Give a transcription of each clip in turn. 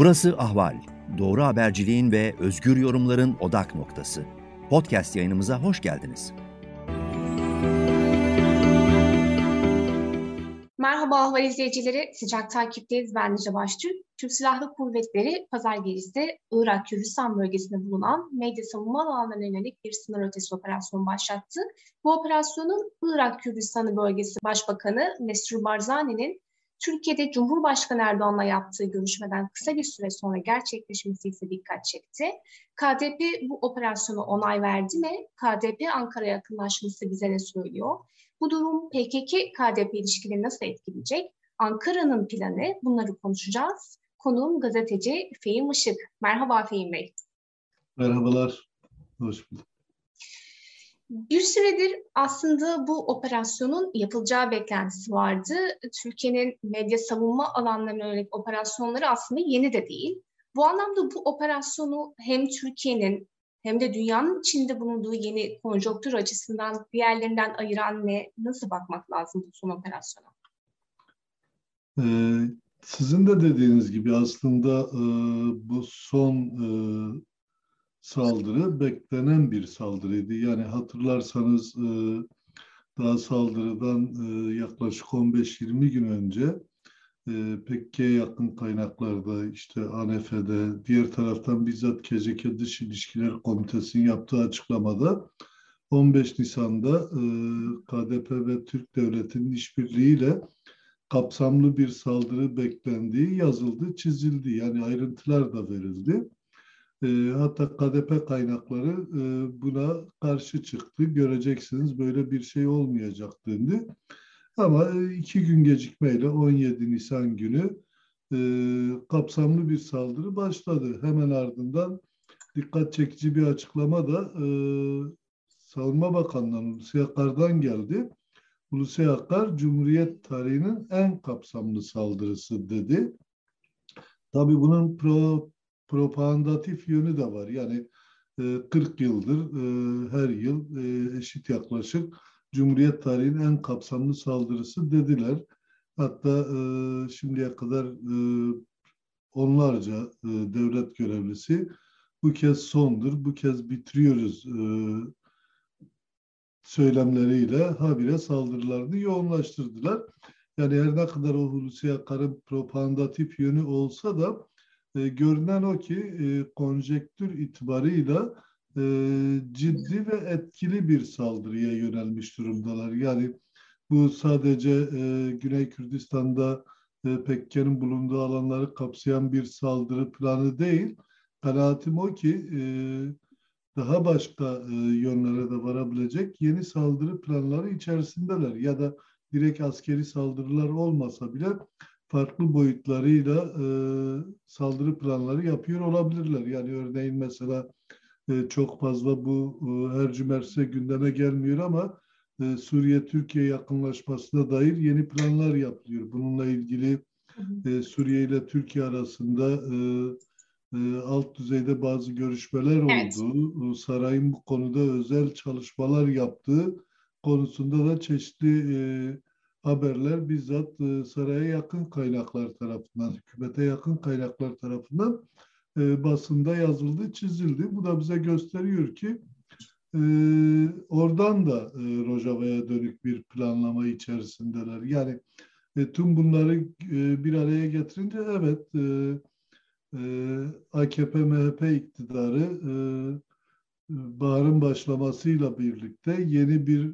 Burası Ahval. Doğru haberciliğin ve özgür yorumların odak noktası. Podcast yayınımıza hoş geldiniz. Merhaba Ahval izleyicileri, sıcak takipteyiz. Ben Nice Baştürk. Türk Silahlı Kuvvetleri pazar gecesi Irak Kürdistan bölgesinde bulunan medya savunma alanlarına yönelik bir sınır ötesi operasyon başlattı. Bu operasyonun Irak Kürdistan bölgesi Başbakanı Mesrur Barzani'nin Türkiye'de Cumhurbaşkanı Erdoğan'la yaptığı görüşmeden kısa bir süre sonra gerçekleşmesi ise dikkat çekti. KDP bu operasyonu onay verdi mi? KDP Ankara yakınlaşması bize ne söylüyor? Bu durum PKK-KDP ilişkileri nasıl etkileyecek? Ankara'nın planı bunları konuşacağız. Konuğum gazeteci Fehim Işık. Merhaba Fehim Bey. Merhabalar. Hoş bulduk. Bir süredir aslında bu operasyonun yapılacağı beklentisi vardı. Türkiye'nin medya savunma alanlarına yönelik operasyonları aslında yeni de değil. Bu anlamda bu operasyonu hem Türkiye'nin hem de dünyanın içinde bulunduğu yeni konjonktür açısından diğerlerinden ayıran ne? Nasıl bakmak lazım bu son operasyona? Ee, sizin de dediğiniz gibi aslında e, bu son e, saldırı beklenen bir saldırıydı. Yani hatırlarsanız e, daha saldırıdan e, yaklaşık 15-20 gün önce e, PKK'ye yakın kaynaklarda işte ANF'de diğer taraftan bizzat KCK Dış İlişkiler Komitesi'nin yaptığı açıklamada 15 Nisan'da e, KDP ve Türk Devleti'nin işbirliğiyle kapsamlı bir saldırı beklendiği yazıldı, çizildi. Yani ayrıntılar da verildi. E, hatta KDP kaynakları e, buna karşı çıktı. Göreceksiniz böyle bir şey olmayacak dendi. Ama e, iki gün gecikmeyle 17 Nisan günü e, kapsamlı bir saldırı başladı. Hemen ardından dikkat çekici bir açıklama da e, Savunma Bakanlığı'nın Hulusi Akar'dan geldi. Hulusi Akar, Cumhuriyet tarihinin en kapsamlı saldırısı dedi. Tabii bunun pro, propagandatif yönü de var. Yani e, 40 yıldır e, her yıl e, eşit yaklaşık Cumhuriyet tarihinin en kapsamlı saldırısı dediler. Hatta e, şimdiye kadar e, onlarca e, devlet görevlisi bu kez sondur, bu kez bitiriyoruz e, söylemleriyle habire saldırılarını yoğunlaştırdılar. Yani her ne kadar o Hulusi Akar'ın propagandatif yönü olsa da e, görünen o ki e, konjektür itibarıyla e, ciddi ve etkili bir saldırıya yönelmiş durumdalar. Yani bu sadece e, Güney Kürdistan'da e, PKK'nın bulunduğu alanları kapsayan bir saldırı planı değil. Kanaatim o ki e, daha başka e, yönlere de varabilecek yeni saldırı planları içerisindeler. Ya da direkt askeri saldırılar olmasa bile farklı boyutlarıyla e, saldırı planları yapıyor olabilirler. Yani örneğin mesela e, çok fazla bu e, her cümerse gündeme gelmiyor ama e, Suriye-Türkiye yakınlaşmasına dair yeni planlar yapılıyor. Bununla ilgili e, Suriye ile Türkiye arasında e, e, alt düzeyde bazı görüşmeler evet. oldu. Sarayın bu konuda özel çalışmalar yaptığı konusunda da çeşitli e, haberler bizzat e, saraya yakın kaynaklar tarafından, hükümete yakın kaynaklar tarafından e, basında yazıldı, çizildi. Bu da bize gösteriyor ki e, oradan da e, Rojava'ya dönük bir planlama içerisindeler. Yani tüm bunları bir araya getirince evet e, e, AKP MHP iktidarı baharın başlamasıyla birlikte yeni bir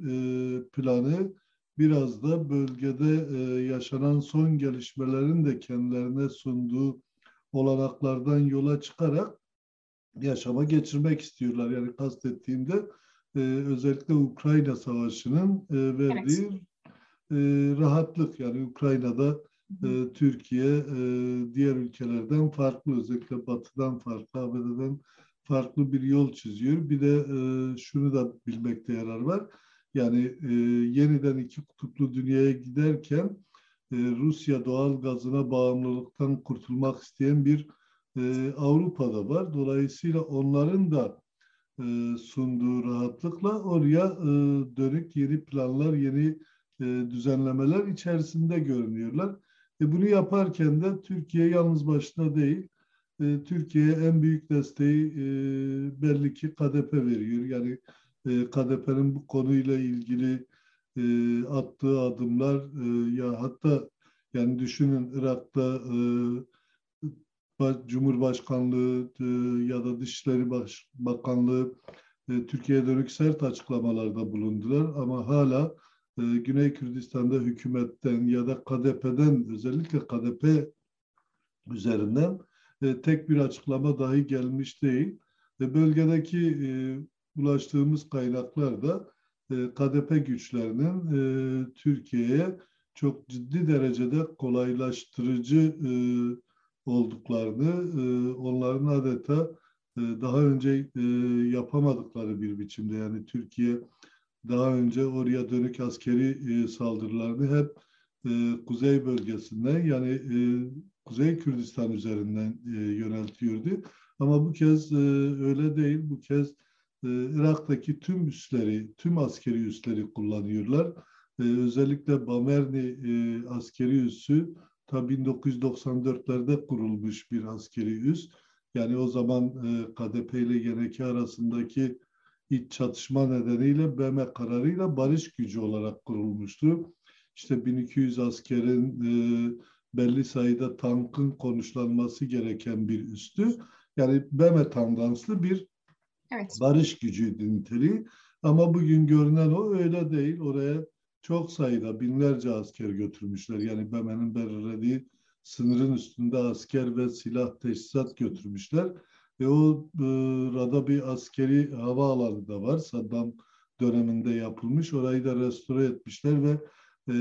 planı biraz da bölgede e, yaşanan son gelişmelerin de kendilerine sunduğu olanaklardan yola çıkarak yaşama geçirmek istiyorlar. Yani kastettiğimde e, özellikle Ukrayna Savaşı'nın e, verdiği evet. e, rahatlık. Yani Ukrayna'da e, Türkiye e, diğer ülkelerden farklı, özellikle Batı'dan farklı, ABD'den farklı bir yol çiziyor. Bir de e, şunu da bilmekte yarar var. Yani e, yeniden iki kutuplu dünyaya giderken e, Rusya doğal gazına bağımlılıktan kurtulmak isteyen bir e, Avrupa'da var. Dolayısıyla onların da e, sunduğu rahatlıkla oraya e, dönük yeni planlar, yeni e, düzenlemeler içerisinde görünüyorlar. E, bunu yaparken de Türkiye yalnız başına değil, e, Türkiye'ye en büyük desteği e, belli ki KDP veriyor. Yani e, KDP'nin bu konuyla ilgili e, attığı adımlar e, ya hatta yani düşünün Irak'ta e, Cumhurbaşkanlığı e, ya da Dışişleri Baş, Bakanlığı e, Türkiye'ye dönük sert açıklamalarda bulundular ama hala e, Güney Kürdistan'da hükümetten ya da KDP'den özellikle KDP üzerinden e, tek bir açıklama dahi gelmiş değil. Ve bölgedeki e, ulaştığımız kaynaklar da e, KDP güçlerinin e, Türkiye'ye çok ciddi derecede kolaylaştırıcı e, olduklarını, e, onların adeta e, daha önce e, yapamadıkları bir biçimde yani Türkiye daha önce oraya dönük askeri e, saldırılarını hep e, kuzey bölgesinden yani e, Kuzey Kürdistan üzerinden e, yöneltiyordu. Ama bu kez e, öyle değil. Bu kez Irak'taki tüm üsleri, tüm askeri üsleri kullanıyorlar. E, özellikle Bamerni e, askeri üssü ta 1994'lerde kurulmuş bir askeri üs. Yani o zaman e, KDP ile GNK arasındaki iç çatışma nedeniyle BM kararıyla barış gücü olarak kurulmuştu. İşte 1200 askerin e, belli sayıda tankın konuşlanması gereken bir üstü. Yani BM tandanslı bir evet. barış gücüydü niteliği. Ama bugün görünen o öyle değil. Oraya çok sayıda binlerce asker götürmüşler. Yani BM'nin belirlediği sınırın üstünde asker ve silah teçhizat götürmüşler. Ve o e, rada bir askeri havaalanı da var. Saddam döneminde yapılmış. Orayı da restore etmişler ve e,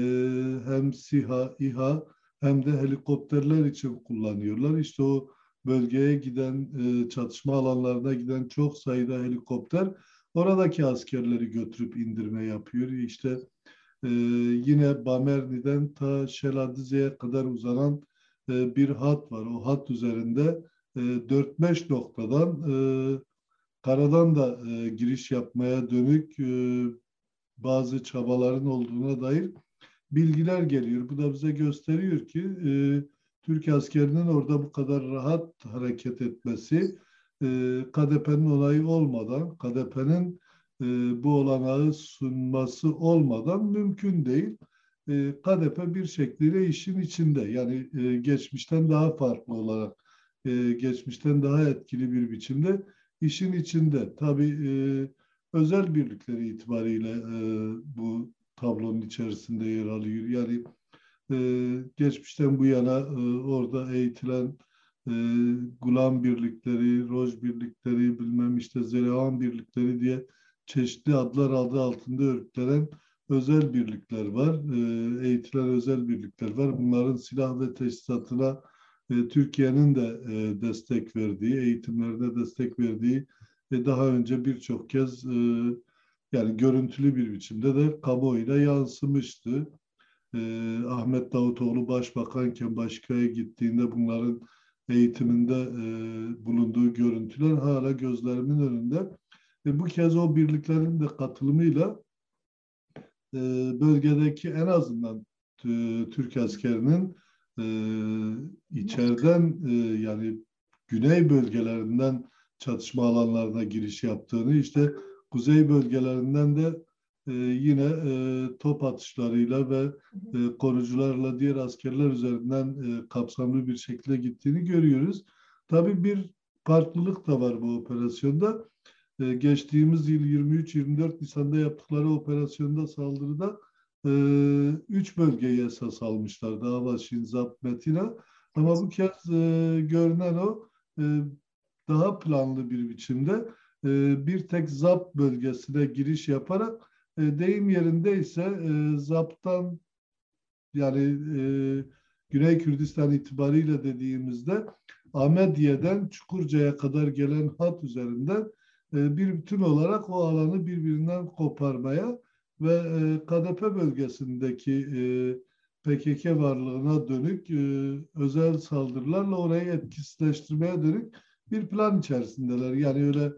hem SİHA, İHA hem de helikopterler için kullanıyorlar. İşte o bölgeye giden, e, çatışma alanlarına giden çok sayıda helikopter oradaki askerleri götürüp indirme yapıyor. İşte e, yine Bamerni'den ta Şeladize'ye kadar uzanan e, bir hat var. O hat üzerinde e, 4-5 noktadan e, karadan da giriş yapmaya dönük bazı çabaların olduğuna dair bilgiler geliyor. Bu da bize gösteriyor ki e, Türk askerinin orada bu kadar rahat hareket etmesi e, KDP'nin onayı olmadan, KDP'nin e, bu olanağı sunması olmadan mümkün değil. E, KDP bir şekilde işin içinde. Yani e, geçmişten daha farklı olarak, e, geçmişten daha etkili bir biçimde işin içinde. Tabii e, özel birlikleri itibariyle e, bu tablonun içerisinde yer alıyor. Yani geçmişten bu yana e, orada eğitilen e, gulam birlikleri, roj birlikleri, bilmem işte zelevan birlikleri diye çeşitli adlar adı altında örgütlenen özel birlikler var. E, eğitilen özel birlikler var. Bunların silah ve teçhizatına e, Türkiye'nin de destek verdiği, eğitimlerine destek verdiği ve daha önce birçok kez yani görüntülü bir biçimde de kamuoyuna yansımıştı. Ee, Ahmet Davutoğlu başbakanken başkaya gittiğinde bunların eğitiminde e, bulunduğu görüntüler hala gözlerimin önünde. Ve bu kez o birliklerin de katılımıyla e, bölgedeki en azından e, Türk askerinin e, içeriden e, yani güney bölgelerinden çatışma alanlarına giriş yaptığını işte kuzey bölgelerinden de e, yine e, top atışlarıyla ve e, korucularla diğer askerler üzerinden e, kapsamlı bir şekilde gittiğini görüyoruz. Tabii bir farklılık da var bu operasyonda. E, geçtiğimiz yıl 23-24 Nisan'da yaptıkları operasyonda saldırıda e, üç bölgeyi esas almışlar. Dava, Şinzap, Metina. Ama bu kez e, görünen o e, daha planlı bir biçimde e, bir tek ZAP bölgesine giriş yaparak e, deyim yerindeyse e, ZAP'tan yani e, Güney Kürdistan itibariyle dediğimizde Ahmediye'den Çukurca'ya kadar gelen hat üzerinden bir bütün olarak o alanı birbirinden koparmaya ve KDP bölgesindeki PKK varlığına dönük özel saldırılarla orayı etkisizleştirmeye dönük bir plan içerisindeler. Yani öyle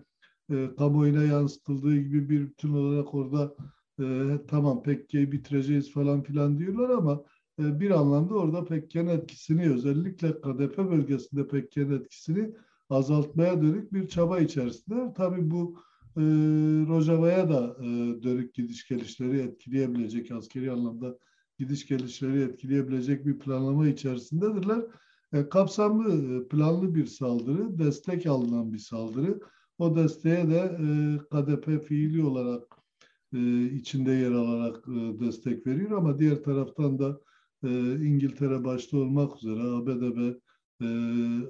e, kamuoyuna yansıtıldığı gibi bir bütün olarak orada e, tamam PKK'yi bitireceğiz falan filan diyorlar ama e, bir anlamda orada Pekken etkisini özellikle KDP bölgesinde Pekken etkisini azaltmaya dönük bir çaba içerisinde. Tabii bu e, Rojava'ya da e, dönük gidiş gelişleri etkileyebilecek, askeri anlamda gidiş gelişleri etkileyebilecek bir planlama içerisindedirler. E, kapsamlı, e, planlı bir saldırı, destek alınan bir saldırı. O desteğe de e, KDP fiili olarak e, içinde yer alarak e, destek veriyor ama diğer taraftan da e, İngiltere başta olmak üzere ABD ve e,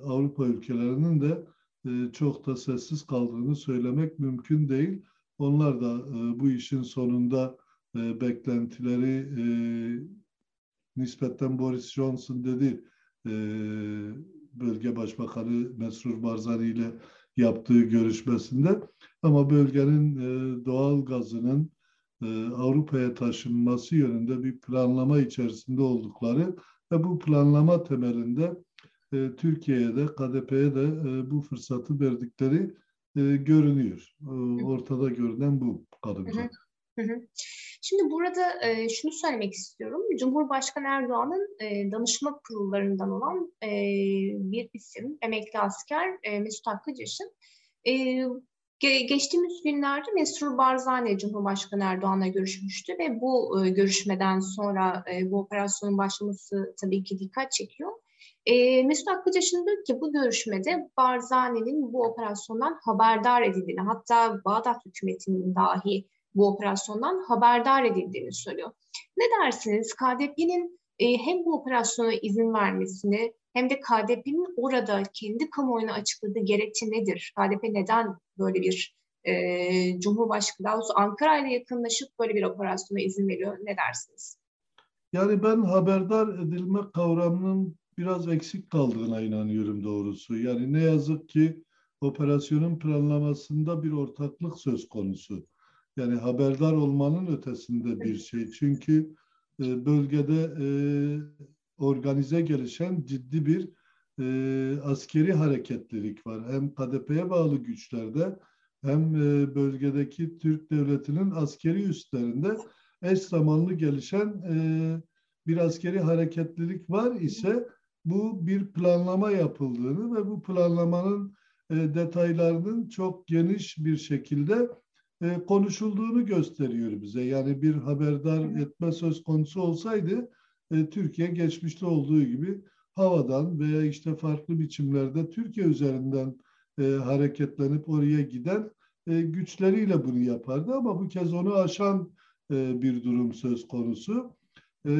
Avrupa ülkelerinin de e, çok da sessiz kaldığını söylemek mümkün değil. Onlar da e, bu işin sonunda e, beklentileri e, nispetten Boris Johnson dedi e, bölge başbakanı Mesrur Barzani ile yaptığı görüşmesinde. Ama bölgenin e, doğal gazının e, Avrupa'ya taşınması yönünde bir planlama içerisinde oldukları ve bu planlama temelinde e, Türkiye'ye de KDP'ye de bu fırsatı verdikleri görünüyor. Ortada görünen bu Şimdi burada e, şunu söylemek istiyorum. Cumhurbaşkanı Erdoğan'ın e, danışma kurullarından olan e, bir isim, emekli asker e, Mesut Hakkıcaş'ın e, ge- geçtiğimiz günlerde Mesrur Barzani Cumhurbaşkanı Erdoğan'la görüşmüştü ve bu e, görüşmeden sonra e, bu operasyonun başlaması tabii ki dikkat çekiyor. E, Mesut Aklıcaş'ın diyor ki bu görüşmede Barzani'nin bu operasyondan haberdar edildiğini hatta Bağdat hükümetinin dahi bu operasyondan haberdar edildiğini söylüyor. Ne dersiniz? KDP'nin e, hem bu operasyona izin vermesini hem de KDP'nin orada kendi kamuoyuna açıkladığı gerekçe nedir? KDP neden böyle bir e, Cumhurbaşkanı, daha doğrusu Ankara ile yakınlaşıp böyle bir operasyona izin veriyor? Ne dersiniz? Yani ben haberdar edilme kavramının biraz eksik kaldığına inanıyorum doğrusu. Yani ne yazık ki operasyonun planlamasında bir ortaklık söz konusu. Yani haberdar olmanın ötesinde bir şey. Çünkü e, bölgede e, organize gelişen ciddi bir e, askeri hareketlilik var. Hem KDP'ye bağlı güçlerde hem e, bölgedeki Türk devletinin askeri üstlerinde eş zamanlı gelişen e, bir askeri hareketlilik var ise bu bir planlama yapıldığını ve bu planlamanın e, detaylarının çok geniş bir şekilde e, konuşulduğunu gösteriyor bize. Yani bir haberdar etme söz konusu olsaydı e, Türkiye geçmişte olduğu gibi havadan veya işte farklı biçimlerde Türkiye üzerinden e, hareketlenip oraya giden e, güçleriyle bunu yapardı ama bu kez onu aşan e, bir durum söz konusu. E,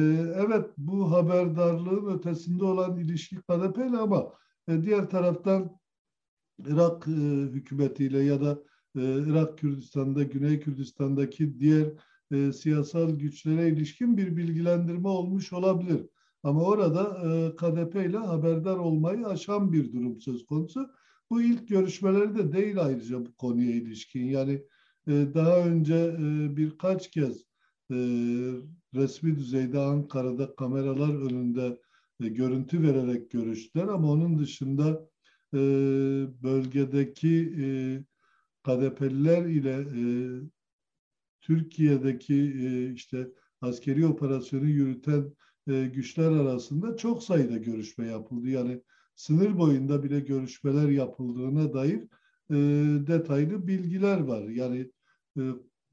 evet bu haberdarlığın ötesinde olan ilişki KDP'yle ama e, diğer taraftan Irak e, hükümetiyle ya da e, Irak Kürdistan'da, Güney Kürdistan'daki diğer e, siyasal güçlere ilişkin bir bilgilendirme olmuş olabilir. Ama orada e, KDP ile haberdar olmayı aşan bir durum söz konusu. Bu ilk görüşmeleri de değil ayrıca bu konuya ilişkin. Yani e, daha önce e, birkaç kez e, resmi düzeyde Ankara'da kameralar önünde e, görüntü vererek görüştüler ama onun dışında e, bölgedeki e, KDP'liler ile e, Türkiye'deki e, işte askeri operasyonu yürüten e, güçler arasında çok sayıda görüşme yapıldı. Yani sınır boyunda bile görüşmeler yapıldığına dair e, detaylı bilgiler var. Yani e,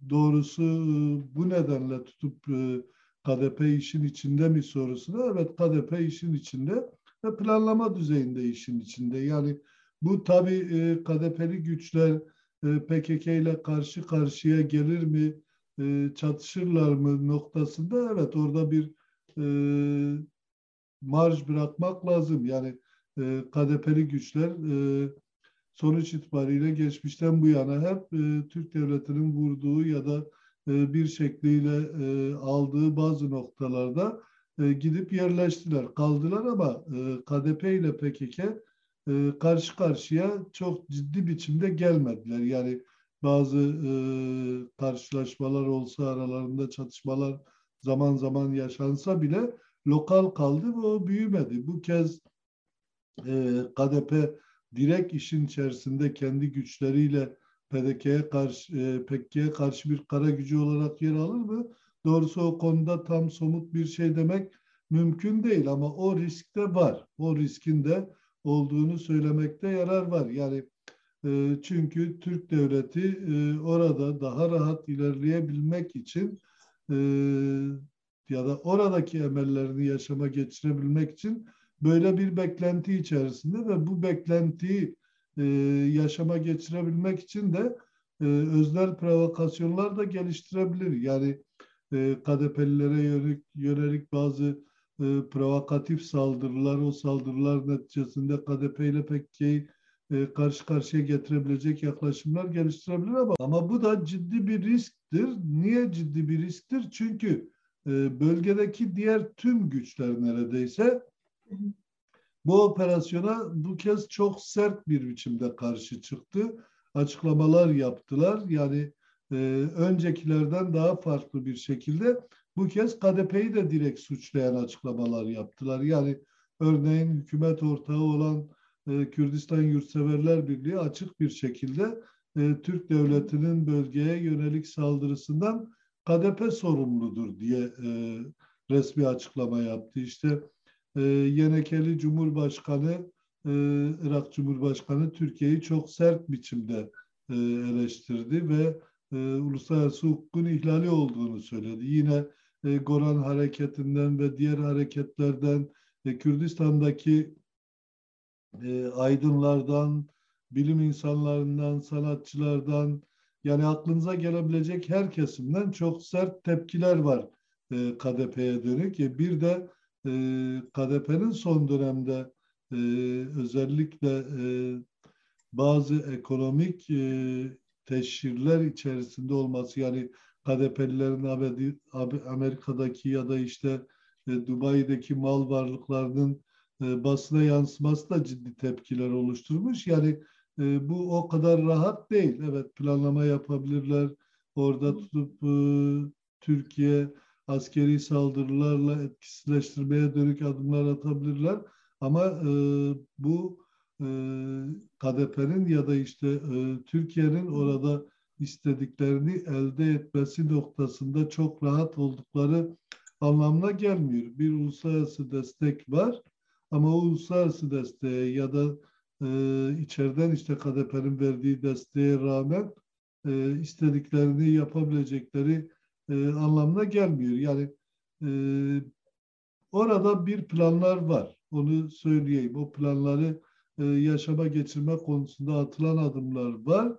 doğrusu e, bu nedenle tutup e, KDP işin içinde mi sorusuna evet KDP işin içinde ve planlama düzeyinde işin içinde. Yani bu tabii e, KDP'li güçler PKK ile karşı karşıya gelir mi, e, çatışırlar mı noktasında? Evet orada bir e, marj bırakmak lazım. Yani e, KDP'li güçler e, sonuç itibariyle geçmişten bu yana hep Türk devletinin vurduğu ya da bir şekliyle aldığı bazı noktalarda gidip yerleştiler, kaldılar ama KDP ile PKK e, karşı karşıya çok ciddi biçimde gelmediler. Yani bazı e, karşılaşmalar olsa aralarında çatışmalar zaman zaman yaşansa bile lokal kaldı ve o büyümedi. Bu kez e, KDP direkt işin içerisinde kendi güçleriyle PKK'ye karşı, e, PKK'ye karşı bir kara gücü olarak yer alır mı? Doğrusu o konuda tam somut bir şey demek mümkün değil ama o risk de var. O riskin de olduğunu söylemekte yarar var. Yani e, çünkü Türk devleti e, orada daha rahat ilerleyebilmek için e, ya da oradaki emellerini yaşama geçirebilmek için böyle bir beklenti içerisinde ve bu beklentiyi e, yaşama geçirebilmek için de e, öznel provokasyonlar da geliştirebilir. Yani e, KDP'lilere yönelik, yönelik bazı e, provokatif saldırılar, o saldırılar neticesinde KDP ile PKK'yı e, karşı karşıya getirebilecek yaklaşımlar geliştirebilir ama ama bu da ciddi bir risktir. Niye ciddi bir risktir? Çünkü e, bölgedeki diğer tüm güçler neredeyse bu operasyona bu kez çok sert bir biçimde karşı çıktı. Açıklamalar yaptılar. Yani e, öncekilerden daha farklı bir şekilde bu kez KDP'yi de direkt suçlayan açıklamalar yaptılar. Yani örneğin hükümet ortağı olan e, Kürdistan Yurtseverler Birliği açık bir şekilde e, Türk devletinin bölgeye yönelik saldırısından KDP sorumludur diye e, resmi açıklama yaptı. İşte e, Yenekeli Cumhurbaşkanı, e, Irak Cumhurbaşkanı Türkiye'yi çok sert biçimde e, eleştirdi ve e, uluslararası hukukun ihlali olduğunu söyledi. Yine e, Goran hareketinden ve diğer hareketlerden e, Kürdistan'daki e, aydınlardan, bilim insanlarından, sanatçılardan yani aklınıza gelebilecek her kesimden çok sert tepkiler var e, KDP'ye dönük. E, bir de e, KDP'nin son dönemde e, özellikle e, bazı ekonomik e, teşhirler içerisinde olması yani KDP'lilerin Amerika'daki ya da işte e, Dubai'deki mal varlıklarının e, basına yansıması da ciddi tepkiler oluşturmuş. Yani e, bu o kadar rahat değil. Evet planlama yapabilirler. Orada tutup Türkiye askeri saldırılarla etkisizleştirmeye dönük adımlar atabilirler. Ama e, bu e, KDP'nin ya da işte e, Türkiye'nin orada istediklerini elde etmesi noktasında çok rahat oldukları anlamına gelmiyor. Bir uluslararası destek var ama o uluslararası desteğe ya da e, içeriden işte KDP'nin verdiği desteğe rağmen e, istediklerini yapabilecekleri e, anlamına gelmiyor. Yani e, orada bir planlar var. Onu söyleyeyim. O planları e, yaşama geçirme konusunda atılan adımlar var.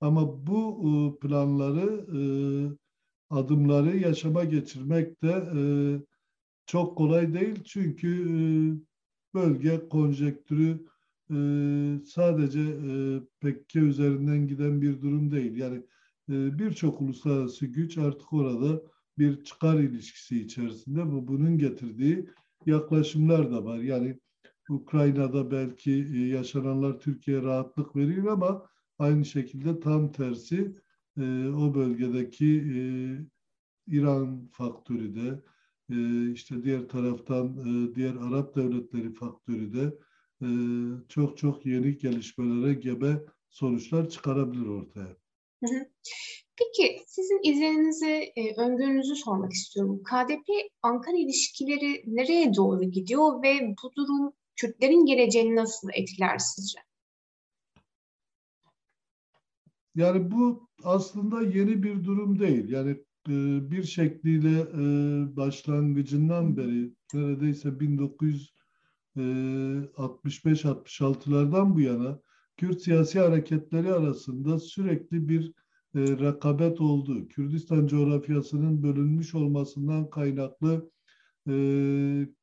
Ama bu e, planları, e, adımları yaşama geçirmek de e, çok kolay değil. Çünkü bölge konjektürü sadece PKK üzerinden giden bir durum değil. Yani birçok uluslararası güç artık orada bir çıkar ilişkisi içerisinde bu bunun getirdiği yaklaşımlar da var. Yani Ukrayna'da belki yaşananlar Türkiye'ye rahatlık veriyor ama aynı şekilde tam tersi e, o bölgedeki e, İran faktörü de e, işte diğer taraftan e, diğer Arap devletleri faktörü de e, çok çok yeni gelişmelere gebe sonuçlar çıkarabilir ortaya. Peki sizin izleninizi, e, öngörünüzü sormak istiyorum. KDP-Ankara ilişkileri nereye doğru gidiyor ve bu durum Kürtlerin geleceğini nasıl etkiler sizce? Yani bu aslında yeni bir durum değil. Yani e, bir şekliyle e, başlangıcından beri neredeyse 1965-66'lardan e, bu yana Kürt siyasi hareketleri arasında sürekli bir e, rekabet oldu. Kürdistan coğrafyasının bölünmüş olmasından kaynaklı e,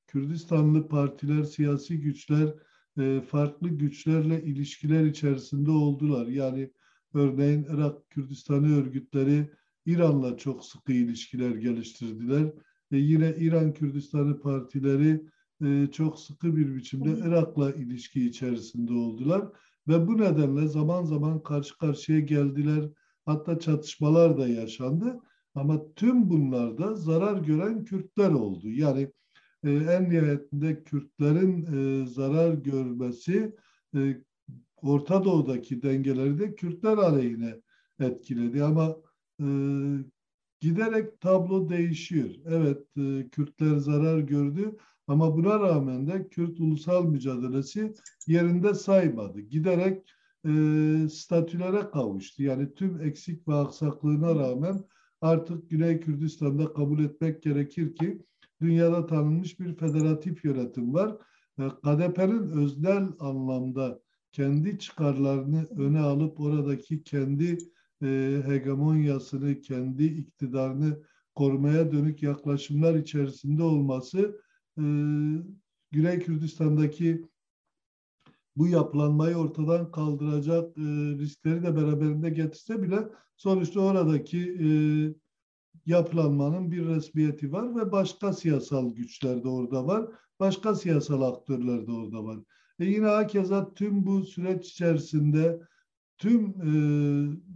Kürdistanlı partiler, siyasi güçler e, farklı güçlerle ilişkiler içerisinde oldular. Yani örneğin Irak Kürdistanı örgütleri İran'la çok sıkı ilişkiler geliştirdiler. E, yine İran Kürdistanı partileri e, çok sıkı bir biçimde Irak'la ilişki içerisinde oldular. Ve bu nedenle zaman zaman karşı karşıya geldiler. Hatta çatışmalar da yaşandı. Ama tüm bunlarda zarar gören Kürtler oldu. Yani e, en nihayetinde Kürtlerin e, zarar görmesi e, Orta Doğu'daki dengeleri de Kürtler aleyhine etkiledi. Ama e, giderek tablo değişiyor. Evet e, Kürtler zarar gördü ama buna rağmen de Kürt ulusal mücadelesi yerinde saymadı. Giderek e, statülere kavuştu. Yani tüm eksik ve aksaklığına rağmen artık Güney Kürdistan'da kabul etmek gerekir ki dünyada tanınmış bir federatif yönetim var. KDP'nin öznel anlamda kendi çıkarlarını öne alıp oradaki kendi e, hegemonyasını, kendi iktidarını korumaya dönük yaklaşımlar içerisinde olması e, Güney Kürdistan'daki bu yapılanmayı ortadan kaldıracak e, riskleri de beraberinde getirse bile sonuçta oradaki e, yapılanmanın bir resmiyeti var ve başka siyasal güçler de orada var. Başka siyasal aktörler de orada var. E yine hakeza tüm bu süreç içerisinde tüm e,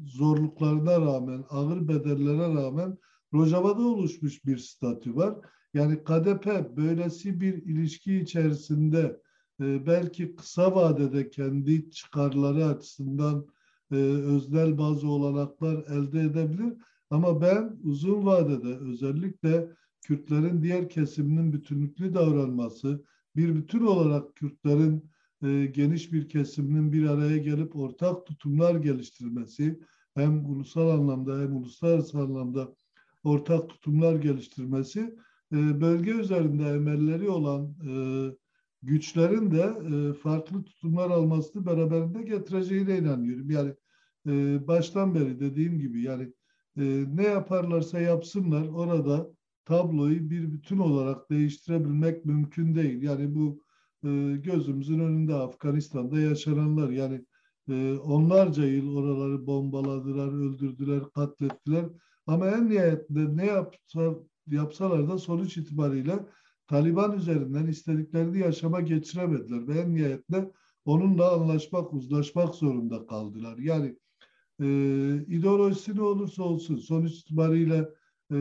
zorluklarına rağmen, ağır bedellere rağmen Rojava'da oluşmuş bir statü var. Yani KDP böylesi bir ilişki içerisinde e, belki kısa vadede kendi çıkarları açısından e, öznel bazı olanaklar elde edebilir. Ama ben uzun vadede özellikle Kürtlerin diğer kesiminin bütünlüklü davranması, bir bütün olarak Kürtlerin e, geniş bir kesiminin bir araya gelip ortak tutumlar geliştirmesi, hem ulusal anlamda hem uluslararası anlamda ortak tutumlar geliştirmesi, e, bölge üzerinde emelleri olan e, güçlerin de e, farklı tutumlar almasını beraberinde getireceğine inanıyorum. Yani e, baştan beri dediğim gibi yani e, ne yaparlarsa yapsınlar orada tabloyu bir bütün olarak değiştirebilmek mümkün değil. Yani bu e, gözümüzün önünde Afganistan'da yaşananlar yani e, onlarca yıl oraları bombaladılar, öldürdüler, katlettiler. Ama en nihayetinde ne yapsa, yapsalar da sonuç itibariyle Taliban üzerinden istediklerini yaşama geçiremediler ve en nihayetinde onunla anlaşmak, uzlaşmak zorunda kaldılar. Yani e, ideolojisi ne olursa olsun sonuç itibariyle e,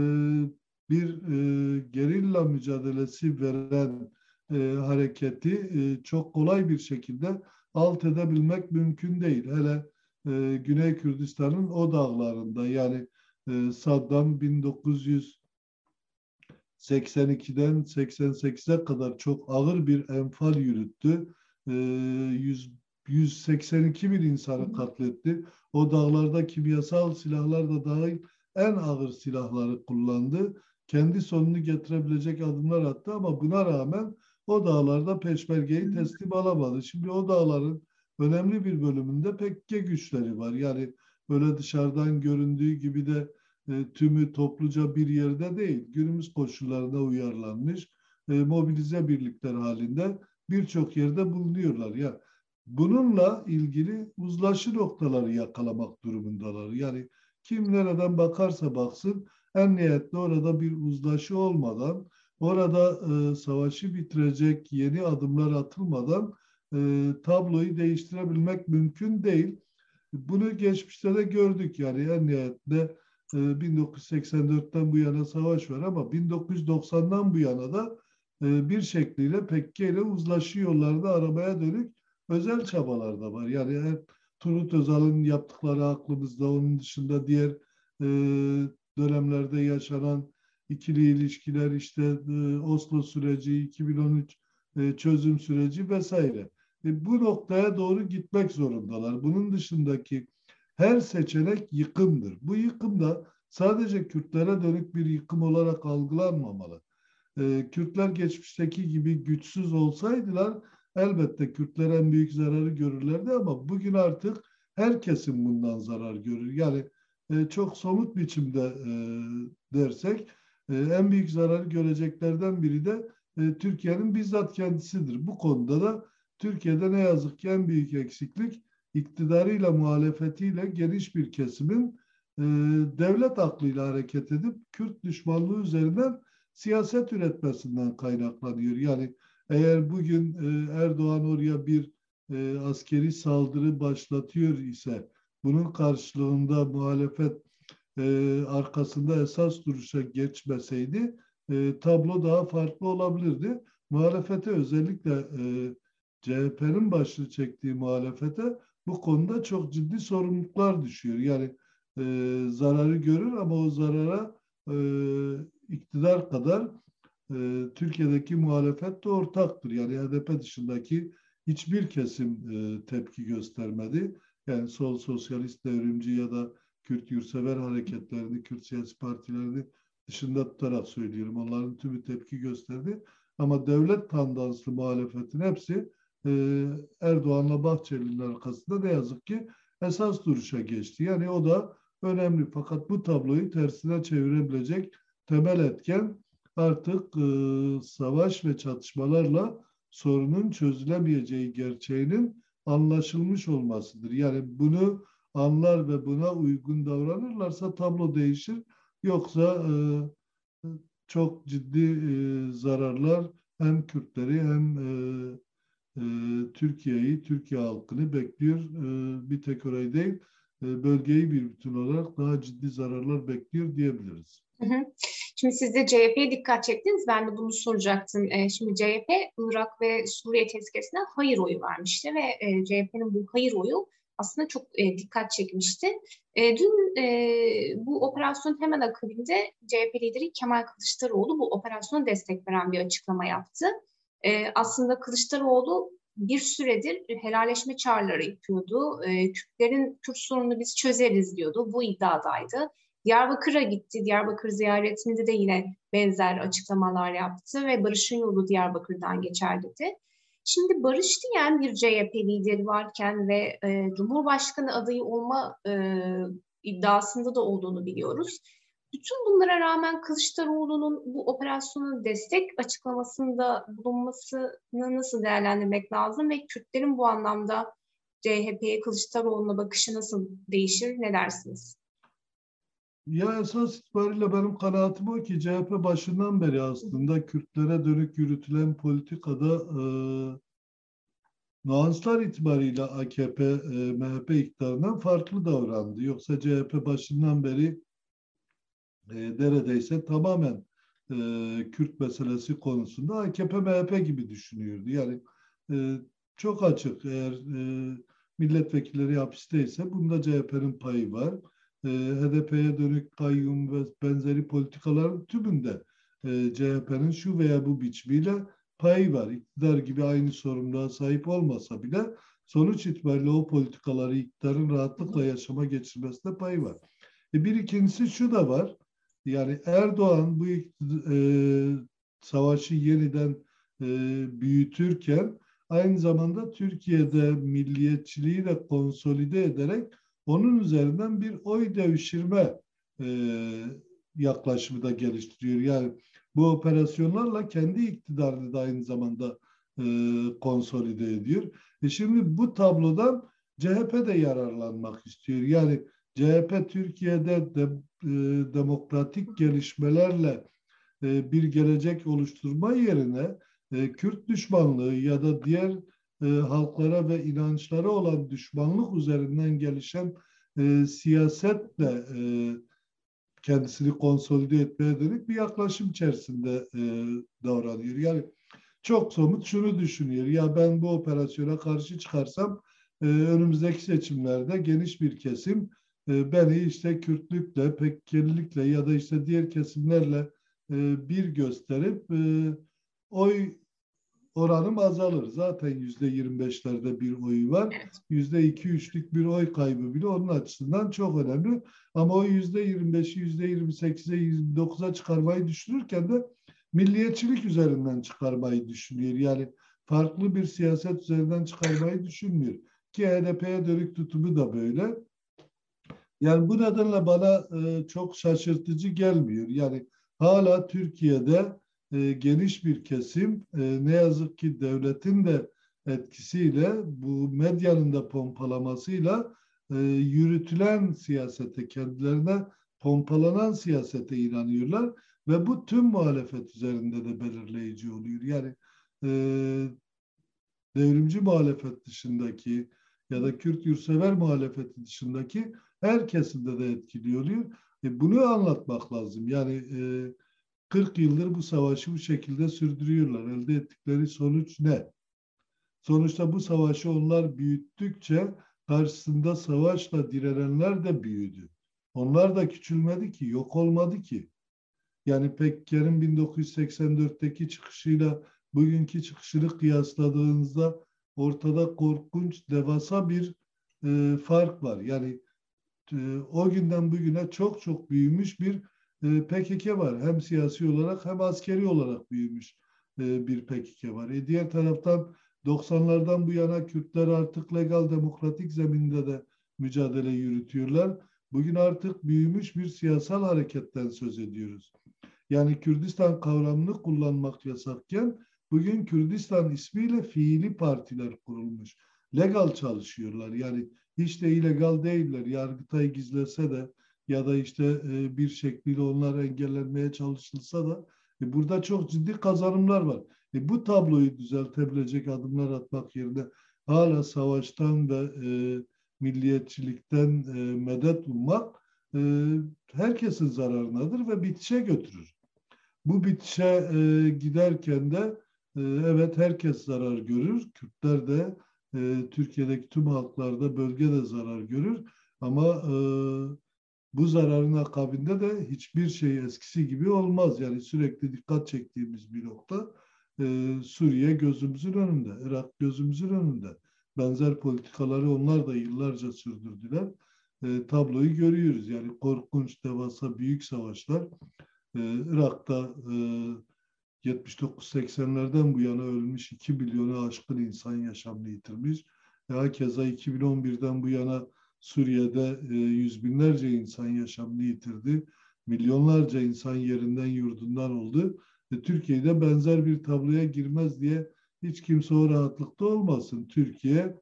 bir e, gerilla mücadelesi veren e, hareketi e, çok kolay bir şekilde alt edebilmek mümkün değil. Hele e, Güney Kürdistan'ın o dağlarında yani e, Saddam 1982'den 88'e kadar çok ağır bir enfal yürüttü. E, 100, 182 bin insanı katletti. O dağlarda kimyasal silahlar da dahil en ağır silahları kullandı. Kendi sonunu getirebilecek adımlar attı ama buna rağmen o dağlarda peşmergeyi teslim alamadı. Şimdi o dağların önemli bir bölümünde pekke güçleri var. Yani böyle dışarıdan göründüğü gibi de e, tümü topluca bir yerde değil. Günümüz koşullarına uyarlanmış e, mobilize birlikler halinde birçok yerde bulunuyorlar. Ya bununla ilgili uzlaşı noktaları yakalamak durumundalar. Yani kim nereden bakarsa baksın en nihayetinde orada bir uzlaşı olmadan orada e, savaşı bitirecek yeni adımlar atılmadan e, tabloyu değiştirebilmek mümkün değil. Bunu geçmişte de gördük yani en nihayetinde e, 1984'ten bu yana savaş var ama 1990'dan bu yana da e, bir şekliyle Pekke ile uzlaşı yollarda aramaya dönük özel çabalar da var. Yani her Turut Özal'ın yaptıkları aklımızda onun dışında diğer e, dönemlerde yaşanan ikili ilişkiler, işte e, Oslo süreci, 2013 e, çözüm süreci vesaire. E, bu noktaya doğru gitmek zorundalar. Bunun dışındaki her seçenek yıkımdır. Bu yıkım da sadece Kürtlere dönük bir yıkım olarak algılanmamalı. E, Kürtler geçmişteki gibi güçsüz olsaydılar elbette Kürtler en büyük zararı görürlerdi ama bugün artık herkesin bundan zarar görür. Yani e, çok somut biçimde e, dersek e, en büyük zararı göreceklerden biri de Türkiye'nin bizzat kendisidir. Bu konuda da Türkiye'de ne yazık ki en büyük eksiklik iktidarıyla muhalefetiyle geniş bir kesimin e, devlet aklıyla hareket edip Kürt düşmanlığı üzerinden siyaset üretmesinden kaynaklanıyor. Yani eğer bugün Erdoğan oraya bir askeri saldırı başlatıyor ise bunun karşılığında muhalefet e, arkasında esas duruşa geçmeseydi e, tablo daha farklı olabilirdi. Muhalefete özellikle e, CHP'nin başını çektiği muhalefete bu konuda çok ciddi sorumluluklar düşüyor. Yani e, zararı görür ama o zarara e, iktidar kadar e, Türkiye'deki muhalefet de ortaktır. Yani HDP dışındaki hiçbir kesim e, tepki göstermedi. Yani sol sosyalist devrimci ya da Kürt yurtsever hareketlerini, Kürt siyasi partilerini dışında tutarak söylüyorum. Onların tümü tepki gösterdi. Ama devlet tandanslı muhalefetin hepsi e, Erdoğan'la Bahçeli'nin arkasında ne yazık ki esas duruşa geçti. Yani o da önemli. Fakat bu tabloyu tersine çevirebilecek temel etken artık e, savaş ve çatışmalarla sorunun çözülemeyeceği gerçeğinin anlaşılmış olmasıdır. Yani bunu anlar ve buna uygun davranırlarsa tablo değişir. Yoksa e, çok ciddi e, zararlar hem Kürtleri hem e, e, Türkiye'yi, Türkiye halkını bekliyor. E, bir tek orayı değil, e, bölgeyi bir bütün olarak daha ciddi zararlar bekliyor diyebiliriz. Hı hı. Şimdi siz de CHP'ye dikkat çektiniz. Ben de bunu soracaktım. E, şimdi CHP Irak ve Suriye tezkeresine hayır oyu vermişti ve e, CHP'nin bu hayır oyu aslında çok e, dikkat çekmişti. E, dün e, bu operasyon hemen akabinde CHP lideri Kemal Kılıçdaroğlu bu operasyona destek veren bir açıklama yaptı. E, aslında Kılıçdaroğlu bir süredir helalleşme çağrıları yapıyordu. E, Kürtlerin Kürt sorununu biz çözeriz diyordu. Bu iddiadaydı. Diyarbakır'a gitti. Diyarbakır ziyaretinde de yine benzer açıklamalar yaptı ve barışın yolu Diyarbakır'dan geçer dedi. Şimdi barış diyen bir CHP lideri varken ve e, Cumhurbaşkanı adayı olma e, iddiasında da olduğunu biliyoruz. Bütün bunlara rağmen Kılıçdaroğlu'nun bu operasyonun destek açıklamasında bulunmasını nasıl değerlendirmek lazım ve Kürtlerin bu anlamda CHP'ye Kılıçdaroğlu'na bakışı nasıl değişir? Ne dersiniz? Ya esas itibariyle benim kanaatim o ki CHP başından beri aslında Kürtlere dönük yürütülen politikada e, nuanslar itibariyle AKP, e, MHP iktidarından farklı davrandı. Yoksa CHP başından beri e, neredeyse tamamen e, Kürt meselesi konusunda AKP, MHP gibi düşünüyordu. Yani e, çok açık eğer e, milletvekilleri hapisteyse bunda CHP'nin payı var e, HDP'ye dönük kayyum ve benzeri politikaların tümünde e, CHP'nin şu veya bu biçimiyle payı var. İktidar gibi aynı sorumluluğa sahip olmasa bile sonuç itibariyle o politikaları iktidarın rahatlıkla yaşama geçirmesinde payı var. E bir ikincisi şu da var. Yani Erdoğan bu e, savaşı yeniden e, büyütürken aynı zamanda Türkiye'de milliyetçiliği de konsolide ederek onun üzerinden bir oy devşirme e, yaklaşımı da geliştiriyor. Yani bu operasyonlarla kendi iktidarını da aynı zamanda e, konsolide ediyor. E şimdi bu tablodan CHP de yararlanmak istiyor. Yani CHP Türkiye'de de, e, demokratik gelişmelerle e, bir gelecek oluşturma yerine e, Kürt düşmanlığı ya da diğer e, halklara ve inançlara olan düşmanlık üzerinden gelişen e, siyasetle e, kendisini konsolide etmeye dönük bir yaklaşım içerisinde e, davranıyor. Yani çok somut şunu düşünüyor. Ya ben bu operasyona karşı çıkarsam e, önümüzdeki seçimlerde geniş bir kesim e, beni işte Kürtlükle, Pekkerlilikle ya da işte diğer kesimlerle e, bir gösterip e, oy oranım azalır. Zaten yüzde yirmi beşlerde bir oyu var. Yüzde iki üçlük bir oy kaybı bile onun açısından çok önemli. Ama o yüzde yirmi beşi yüzde yirmi sekize, yirmi dokuza çıkarmayı düşünürken de milliyetçilik üzerinden çıkarmayı düşünüyor. Yani farklı bir siyaset üzerinden çıkarmayı düşünmüyor. Ki HDP'ye dönük tutumu da böyle. Yani bu nedenle bana e, çok şaşırtıcı gelmiyor. Yani hala Türkiye'de e, geniş bir kesim e, ne yazık ki devletin de etkisiyle bu medyanın da pompalamasıyla e, yürütülen siyasete kendilerine pompalanan siyasete inanıyorlar ve bu tüm muhalefet üzerinde de belirleyici oluyor. Yani e, devrimci muhalefet dışındaki ya da Kürt yurtsever muhalefeti dışındaki her kesimde de etkili oluyor. E, bunu anlatmak lazım. Yani e, 40 yıldır bu savaşı bu şekilde sürdürüyorlar. Elde ettikleri sonuç ne? Sonuçta bu savaşı onlar büyüttükçe karşısında savaşla direnenler de büyüdü. Onlar da küçülmedi ki, yok olmadı ki. Yani Pekker'in 1984'teki çıkışıyla bugünkü çıkışını kıyasladığınızda ortada korkunç, devasa bir e, fark var. Yani e, o günden bugüne çok çok büyümüş bir PKK var. Hem siyasi olarak hem askeri olarak büyümüş e, bir PKK var. E, diğer taraftan 90'lardan bu yana Kürtler artık legal demokratik zeminde de mücadele yürütüyorlar. Bugün artık büyümüş bir siyasal hareketten söz ediyoruz. Yani Kürdistan kavramını kullanmak yasakken bugün Kürdistan ismiyle fiili partiler kurulmuş. Legal çalışıyorlar. Yani hiç de illegal değiller. Yargıtay gizlese de ya da işte e, bir şekliyle onlar engellenmeye çalışılsa da e, burada çok ciddi kazanımlar var. E, bu tabloyu düzeltebilecek adımlar atmak yerine hala savaştan ve milliyetçilikten medet ummak herkesin zararınadır ve bitişe götürür. Bu bitişe giderken de evet herkes zarar görür. Kürtler de Türkiye'deki tüm halklarda bölgede zarar görür. Ama e, bu zararın akabinde de hiçbir şey eskisi gibi olmaz. Yani sürekli dikkat çektiğimiz bir nokta e, Suriye gözümüzün önünde, Irak gözümüzün önünde. Benzer politikaları onlar da yıllarca sürdürdüler. E, tabloyu görüyoruz. Yani korkunç, devasa, büyük savaşlar. E, Irak'ta e, 79-80'lerden bu yana ölmüş 2 milyonu aşkın insan yaşamını yitirmiş. E, keza 2011'den bu yana Suriye'de e, yüz binlerce insan yaşamını yitirdi. Milyonlarca insan yerinden yurdundan oldu. E, Türkiye'de benzer bir tabloya girmez diye hiç kimse o rahatlıkta olmasın. Türkiye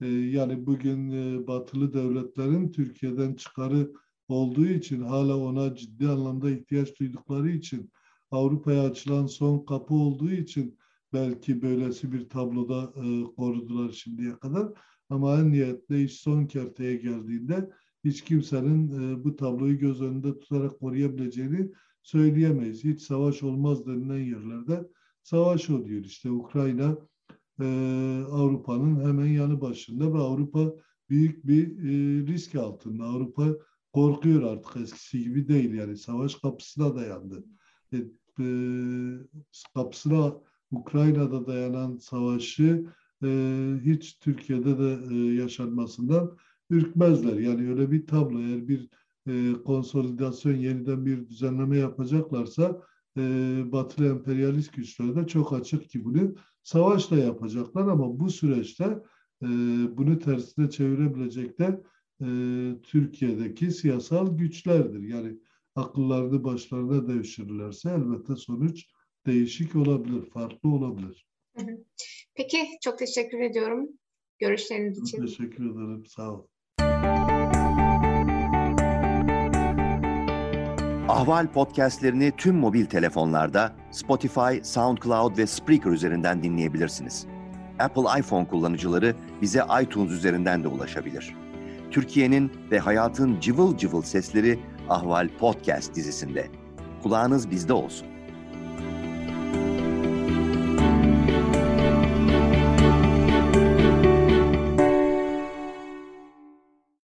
e, yani bugün e, batılı devletlerin Türkiye'den çıkarı olduğu için hala ona ciddi anlamda ihtiyaç duydukları için Avrupa'ya açılan son kapı olduğu için belki böylesi bir tabloda e, korudular şimdiye kadar. Ama en niyetle iş son kerteye geldiğinde hiç kimsenin e, bu tabloyu göz önünde tutarak koruyabileceğini söyleyemeyiz. Hiç savaş olmaz denilen yerlerde savaş oluyor. İşte Ukrayna e, Avrupa'nın hemen yanı başında ve Avrupa büyük bir e, risk altında. Avrupa korkuyor artık eskisi gibi değil yani savaş kapısına dayandı. E, e, kapısına Ukrayna'da dayanan savaşı hiç Türkiye'de de e, yaşanmasından ürkmezler. Yani öyle bir tablo eğer bir e, konsolidasyon yeniden bir düzenleme yapacaklarsa e, batılı emperyalist güçler de çok açık ki bunu savaşla yapacaklar ama bu süreçte bunu tersine çevirebilecek de Türkiye'deki siyasal güçlerdir. Yani akıllarını başlarına devşirirlerse elbette sonuç değişik olabilir, farklı olabilir. Peki, çok teşekkür ediyorum görüşleriniz için. Çok teşekkür ederim, sağ ol. Ahval podcastlerini tüm mobil telefonlarda Spotify, SoundCloud ve Spreaker üzerinden dinleyebilirsiniz. Apple iPhone kullanıcıları bize iTunes üzerinden de ulaşabilir. Türkiye'nin ve hayatın cıvıl cıvıl sesleri Ahval Podcast dizisinde. Kulağınız bizde olsun.